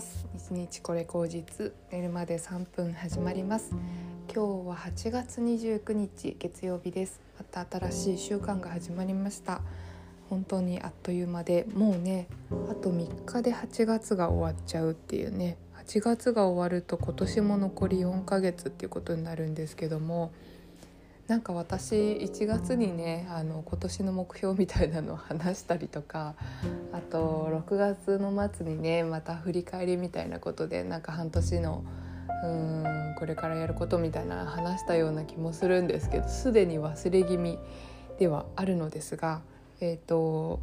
ます。一日これ口実寝るまで3分始まります。今日は8月29日月曜日です。また新しい週間が始まりました。本当にあっという間でもうねあと3日で8月が終わっちゃうっていうね。8月が終わると今年も残り4ヶ月っていうことになるんですけどもなんか私1月にねあの今年の目標みたいなのを話したりとかあと6月の末にねまた振り返りみたいなことでなんか半年のうんこれからやることみたいな話したような気もするんですけどすでに忘れ気味ではあるのですがえーと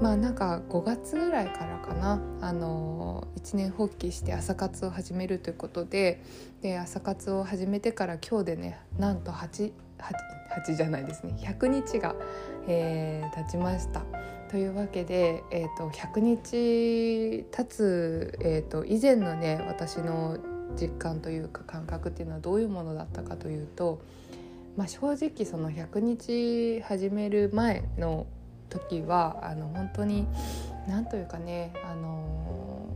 まあなんか5月ぐらいからかなあの一年発起して朝活を始めるということでで朝活を始めてから今日でねなんと 8, 8, 8じゃないですね100日が、えー、経ちました。というわけで、えーと、百日経つ、えーと以前のね私の実感というか感覚っていうのはどういうものだったかというと、まあ、正直その100日始める前の時はあの本当に何というかねあの、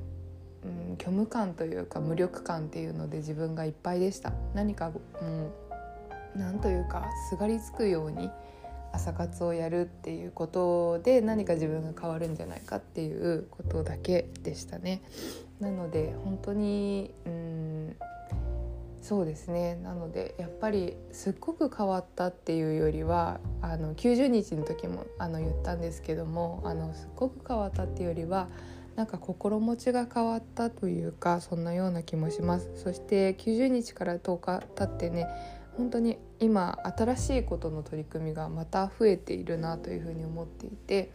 うん、虚無感というか無力感っていうので自分がいっぱいでした何か、うん、何というかすがりつくように朝活をやるっていうことで何か自分が変わるんじゃないかっていうことだけでしたね。なので本当にうんそうですねなのでやっぱりすっごく変わったっていうよりはあの90日の時もあの言ったんですけどもあのすっごく変わったっていうよりはなんか心持ちが変わったというかそんなような気もしますそして90日から10日経ってね本当に今新しいことの取り組みがまた増えているなというふうに思っていて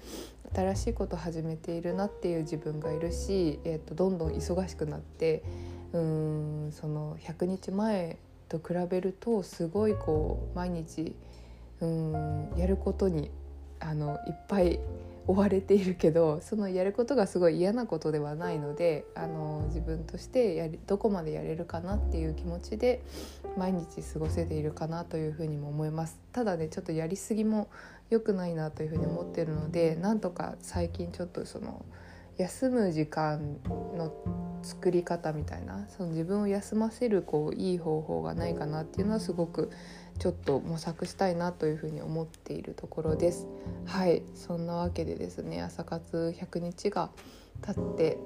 新しいこと始めているなっていう自分がいるし、えー、とどんどん忙しくなってうんその100日前と比べるとすごいこう毎日うんやることにあのいっぱい追われているけどそのやることがすごい嫌なことではないのであの自分としてやりどこまでやれるかなっていう気持ちで毎日過ごせているかなというふうにも思います。ただねちょっとやりすぎも良くないなというふうに思ってるのでなんとか最近ちょっとその休む時間の作り方みたいなその自分を休ませるこういい方法がないかなっていうのはすごくちょっと模索したいなというふうに思っているところです。はいそんなわけでですね朝活100日が経って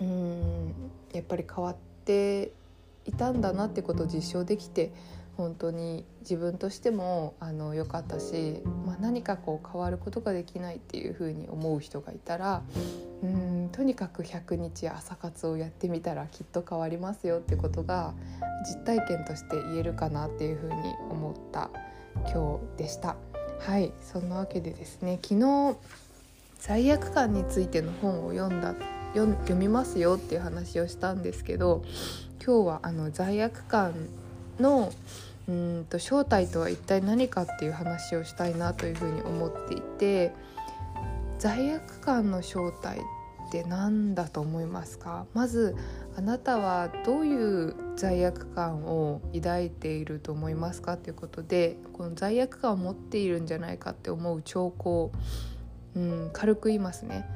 うんやっぱり変わっていたんだなってことを実証できて本当に自分としてもあの良かったし、まあ、何かこう変わることができないっていうふうに思う人がいたらうんとにかく100日朝活をやってみたらきっと変わりますよってことが実体験として言えるかなっていうふうに思った今日でした。はいそんなわけでですね昨日罪悪感についての本を読んだ読みますよっていう話をしたんですけど今日はあの罪悪感のうんと正体とは一体何かっていう話をしたいなというふうに思っていて罪悪感の正体って何だと思いますか？まずあなたはどういう罪悪感を抱いていると思いますかということでこの罪悪感を持っているんじゃないかって思う兆候、うん、軽く言いますね。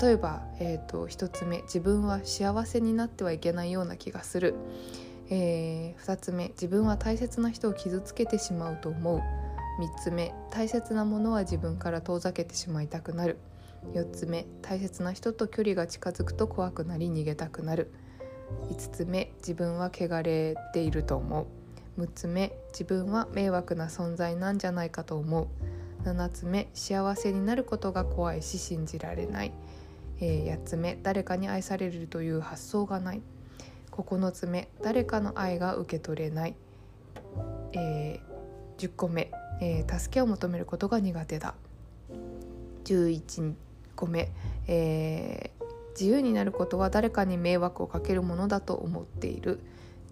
例えば、えーと、1つ目自分は幸せになってはいけないような気がする。えー、2つ目自分は大切な人を傷つけてしまうと思う。3つ目大切なものは自分から遠ざけてしまいたくなる。4つ目大切な人と距離が近づくと怖くなり逃げたくなる。5つ目自分は汚れていると思う。6つ目自分は迷惑な存在なんじゃないかと思う。7つ目幸せになることが怖いし信じられない、えー、8つ目誰かに愛されるという発想がない。9つ目誰かの愛が受け取れない、えー、10個目、えー、助けを求めることが苦手だ。11個目、えー、自由になることは誰かに迷惑をかけるものだと思っている。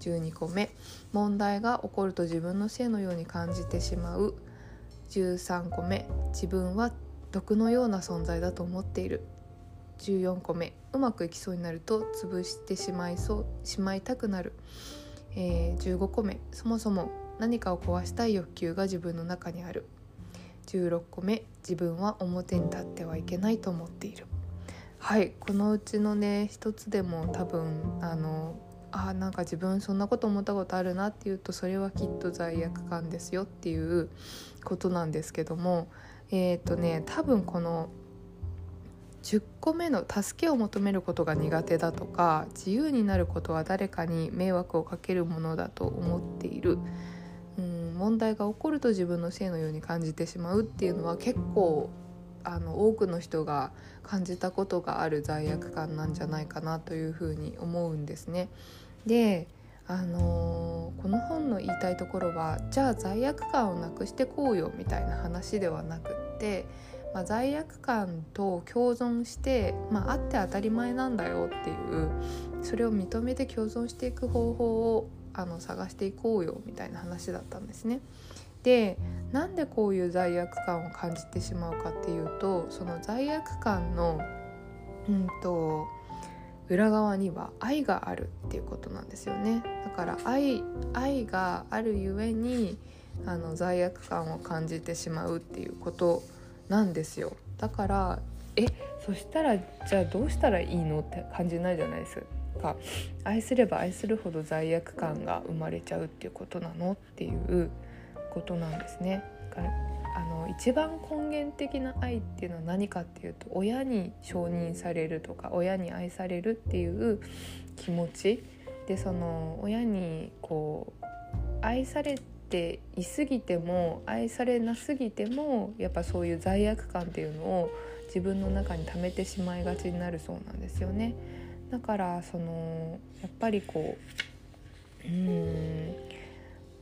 12個目問題が起こると自分のせいのように感じてしまう。13個目自分は毒のような存在だと思っている。14個目。うまくいきそうになると潰してしまいそうしまいたくなる、えー、15個目。そもそも何かを壊したい欲求が自分の中にある。16個目。自分は表に立ってはいけないと思っている。はい。このうちのね一つでも多分あのあなんか自分そんなこと思ったことあるなっていうとそれはきっと罪悪感ですよっていうことなんですけどもえっ、ー、とね多分この10個目の助けを求めることが苦手だとか自由になることは誰かに迷惑をかけるものだと思っている、うん、問題が起こると自分のせいのように感じてしまうっていうのは結構あの多くの人が感じたことがある罪悪感なんじゃないかなというふうに思うんですね。であのー、この本の言いたいところはじゃあ罪悪感をなくしてこうよみたいな話ではなくって、まあ、罪悪感と共存して、まあ、あって当たり前なんだよっていうそれを認めて共存していく方法をあの探していこうよみたいな話だったんですね。でなんでこういう罪悪感を感じてしまうかっていうとその罪悪感のうんと裏側には愛があるっていうことなんですよねだから愛愛があるゆえにあの罪悪感を感じてしまうっていうことなんですよ。だからえそしたらじゃあどうしたらいいのって感じないじゃないですか。愛すれば愛するほど罪悪感が生まれちゃうっていうことなのっていうことなんですね。あの一番根源的な愛っていうのは何かっていうと親に承認されるとか親に愛されるっていう気持ち。でその親にこう愛されてていすぎても愛されなすぎてもやっぱそういう罪悪感っていうのを自分の中に溜めてしまいがちになるそうなんですよね。だからそのやっぱりこううん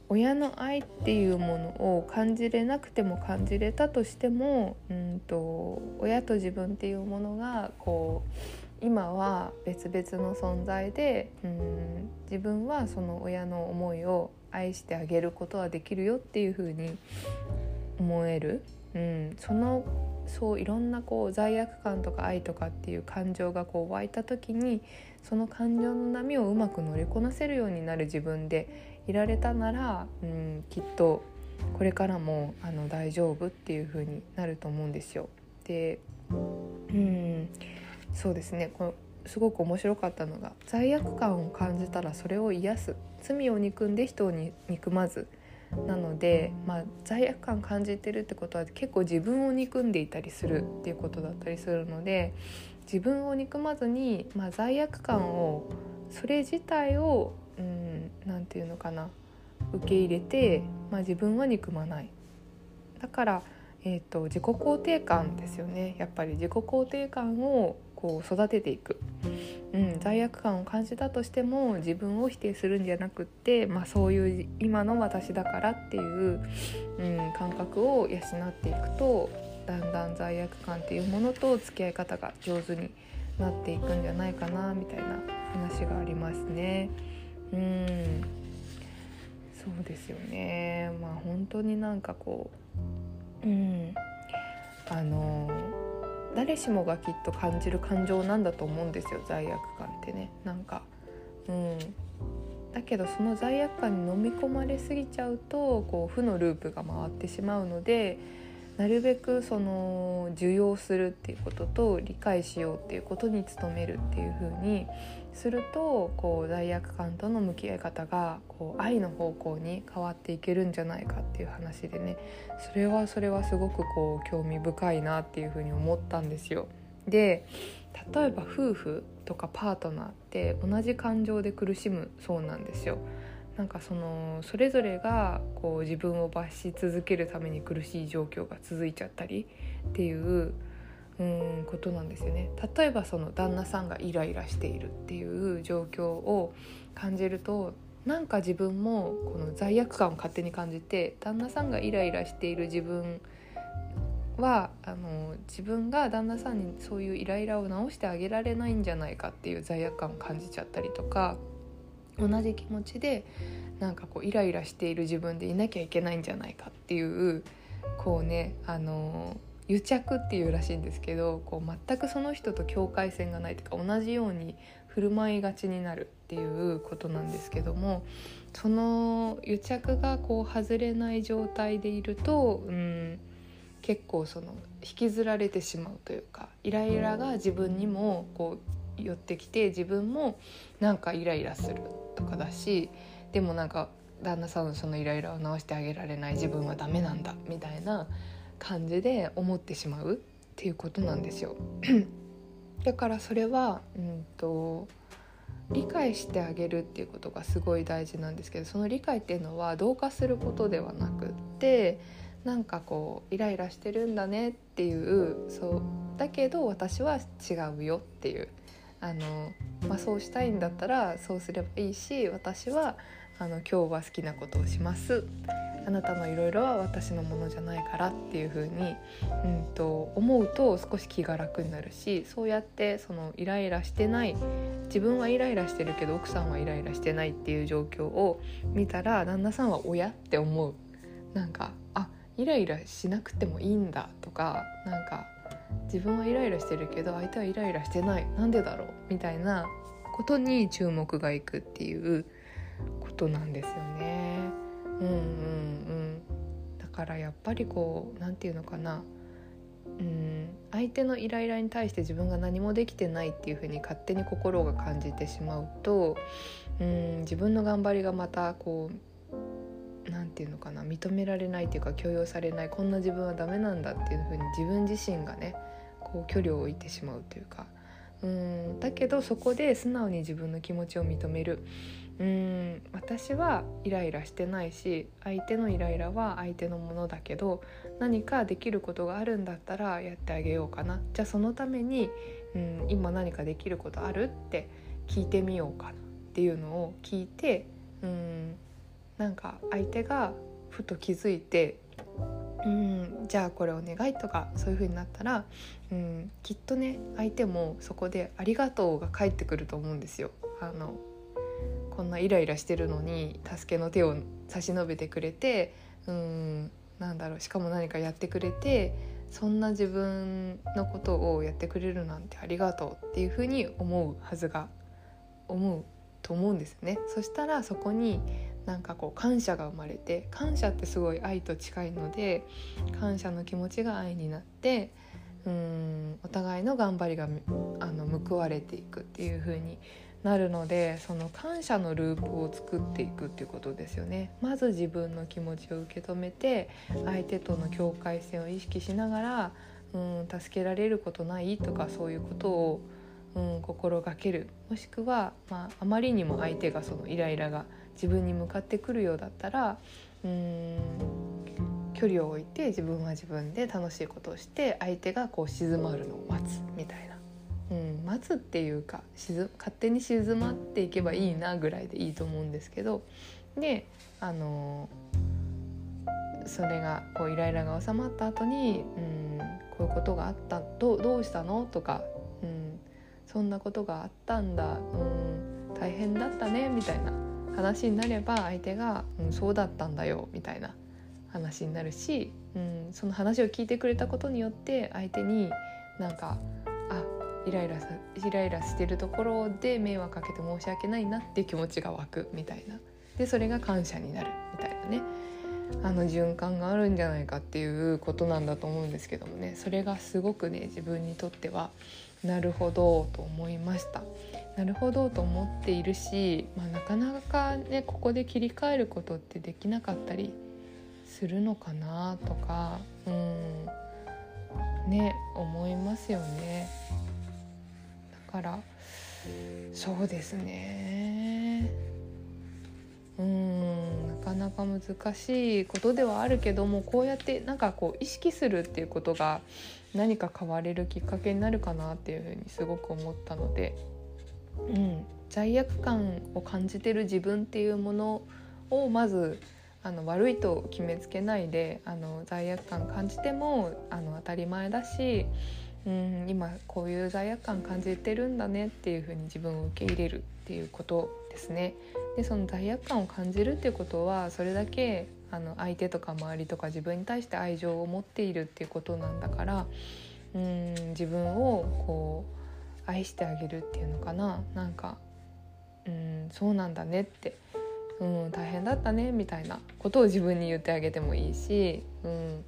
親の愛っていうものを感じれなくても感じれたとしてもうんと親と自分っていうものがこう今は別々の存在でうん自分はその親の思いを愛してあげることはできるよっていうふうに思える、うん、そのそういろんなこう罪悪感とか愛とかっていう感情がこう湧いた時にその感情の波をうまく乗りこなせるようになる自分でいられたなら、うん、きっとこれからもあの大丈夫っていう風になると思うんですよ。で、うん、そうですね。こすごく面白かったのが罪悪感を感じたらそれを癒す。罪を憎んで人を憎まずなので、まあ、罪悪感感じてるってことは結構自分を憎んでいたりするっていうことだったりするので自分を憎まずに、まあ、罪悪感をそれ自体を何、うん、て言うのかな受け入れて、まあ、自分は憎まない。だから、えーと、自己肯定感ですよね。やっぱり自己肯定感をこう育てていく、うん、罪悪感を感じたとしても自分を否定するんじゃなくって、まあ、そういう今の私だからっていう、うん、感覚を養っていくとだんだん罪悪感っていうものと付き合い方が上手になっていくんじゃないかなみたいな話がありますね。うん。そうですよね。まあ本当になんかこううん。あの誰しもがきっと感じる感情なんだと思うんですよ罪悪感ってね。なんかうん。だけどその罪悪感に飲み込まれすぎちゃうとこう負のループが回ってしまうのでなるべくその受容するっていうことと理解しようっていうことに努めるっていう風にするとこう罪悪感との向き合い方がこう愛の方向に変わっていけるんじゃないかっていう話でねそれはそれはすごくこう興味深いなっていう風に思ったんですよ。で例えば夫婦とかパートナーって同じ感情で苦しむそうなんですよ。なんかそのそれぞれがこう自分を罰し続けるために苦しい状況が続いちゃったりっていううんことなんですよね。例えばその旦那さんがイライラしているっていう状況を感じるとなんか自分もこの罪悪感を勝手に感じて旦那さんがイライラしている自分はあの自分が旦那さんにそういうイライラを直してあげられないんじゃないかっていう罪悪感を感じちゃったりとか同じ気持ちでなんかこうイライラしている自分でいなきゃいけないんじゃないかっていうこうねあの癒着っていうらしいんですけどこう全くその人と境界線がないというか同じように振る舞いがちになるっていうことなんですけどもその癒着がこう外れない状態でいると、うん、結構その引きずられてしまうというかイライラが自分にもこう寄ってきて自分もなんかイライラするとかだしでもなんか旦那さんのそのイライラを直してあげられない自分はダメなんだみたいな感じで思ってしまうっていうことなんですよ。だからそれは、うんと、理解してあげるっていうことがすごい大事なんですけどその理解っていうのは同化することではなくってなんかこうイライラしてるんだねっていうそうだけど私は違うよっていうあの、まあ、そうしたいんだったらそうすればいいし私はあの今日は好きなことをします。あなたのいろいろは私のものじゃないからっていう風に、うんと、思うと少し気が楽になるしそうやってそのイライラしてない自分はイライラしてるけど奥さんはイライラしてないっていう状況を見たら旦那さんは親って思う。なんかあイライラしなくてもいいんだとかなんか自分はイライラしてるけど相手はイライラしてない。なんでだろう？みたいなことに注目がいくっていうことなんですよね。うんうんうん、だからやっぱりこう何て言うのかな。うん。相手のイライラに対して自分が何もできてないっていうふうに勝手に心が感じてしまうとうん。自分の頑張りがまたこう何て言うのかな認められないっていうか許容されないこんな自分はダメなんだっていうふうに自分自身がねこう距離を置いてしまうというか。うんだけどそこで素直に自分の気持ちを認める。うん私はイライラしてないし相手のイライラは相手のものだけど何かできることがあるんだったらやってあげようかな。じゃあそのために、うん、今何かできることあるって聞いてみようかなっていうのを聞いてうんなんか相手がふと気づいてうんじゃあこれお願いとかそういう風になったら、うん、きっとね相手もそこで「ありがとう」が返ってくると思うんですよ。あのこんなイライラしてるのに助けの手を差し伸べてくれてうんなんだろうしかも何かやってくれてそんな自分のことをやってくれるなんてありがとうっていうふうに思うはずが思うと思うんですね。そしたらそこになんかこう感謝が生まれて感謝ってすごい愛と近いので感謝の気持ちが愛になってうんお互いの頑張りがあの報われていくっていう風になるのでその感謝のループを作っていくっていうことですよね。まず自分の気持ちを受け止めて相手との境界線を意識しながら、うん、助けられることないとかそういうことを、うん、心がける。もしくは、まあ、あまりにも相手がそのイライラが自分に向かってくるようだったらうん距離を置いて自分は自分で楽しいことをして相手がこう静まるのを待つみたいな。うん、待つっていうか勝手に静まっていけばいいなぐらいでいいと思うんですけどであのそれがこうイライラが収まった後に、うん、こういうことがあったどどうしたのとか、うん、そんなことがあったんだ、うん、大変だったねみたいな話になれば相手が、うん、そうだったんだよみたいな話になるし、うん、その話を聞いてくれたことによって相手になんかあイライライライラしてるところで迷惑かけて申し訳ないなっていう気持ちが湧くみたいな。でそれが感謝になるみたいなね。あの循環があるんじゃないかっていうことなんだと思うんですけどもね。それがすごくね自分にとってはなるほどと思いました。なるほどと思っているし、まあ、なかなかねここで切り替えることってできなかったりするのかなとかうんね思いますよね。だからそうですねうんなかなか難しいことではあるけどもこうやってなんかこう意識するっていうことが何か変われるきっかけになるかなっていうふうにすごく思ったので、うん、罪悪感を感じてる自分っていうものをまずあの悪いと決めつけないであの罪悪感感じてもあの当たり前だしうん今こういう罪悪感感じてるんだねっていうふうに自分を受け入れるっていうことですね。でその罪悪感を感じるっていうことはそれだけあの相手とか周りとか自分に対して愛情を持っているっていうことなんだからうん自分をこう愛してあげるっていうのかな？なんかうんそうなんだねってうん大変だったねみたいなことを自分に言ってあげてもいいし、うん、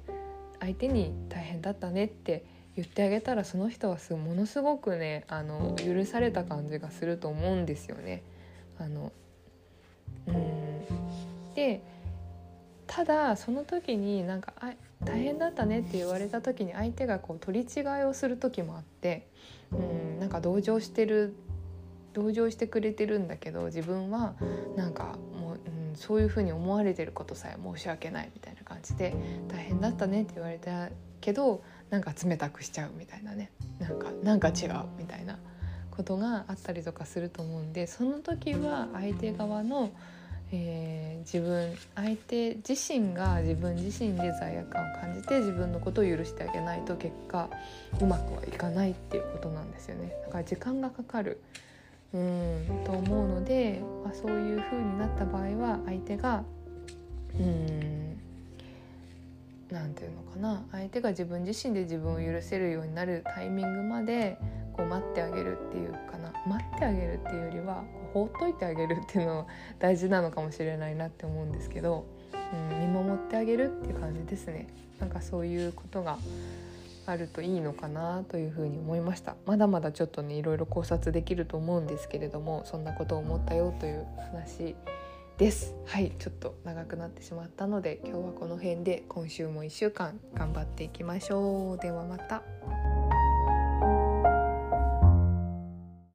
相手に大変だったねって言ってあげたらその人はすものすごくねあの許された感じがすると思うんですよね。あのうんでただその時になんかあ大変だったねって言われた時に相手がこう取り違いをする時もあってうんなんか同情してる同情してくれてるんだけど自分はなんかもう、うん、そういうふうに思われてることさえ申し訳ないみたいな感じで大変だったねって言われたけどなんか冷たくしちゃうみたいなね。なんかなんか違うみたいなことがあったりとかすると思うんでその時は相手側のえー、自分相手自身が自分自身で罪悪感を感じて自分のことを許してあげないと結果うまくはいかないっていうことなんですよね。だから時間がかかる。うんと思うので、まあ、そういう風になった場合は相手がうん何て言うのかな。相手が自分自身で自分を許せるようになるタイミングまでこう待ってあげるっていうかな待ってあげるっていうよりは放っといてあげるっていうの大事なのかもしれないなって思うんですけど、うん、見守ってあげるっていう感じですね。なんかそういうことがあるといいのかなというふうに思いました。まだまだちょっとねいろいろ考察できると思うんですけれどもそんなことを思ったよという話です。はいちょっと長くなってしまったので今日はこの辺で今週も1週間頑張っていきましょう。ではまた。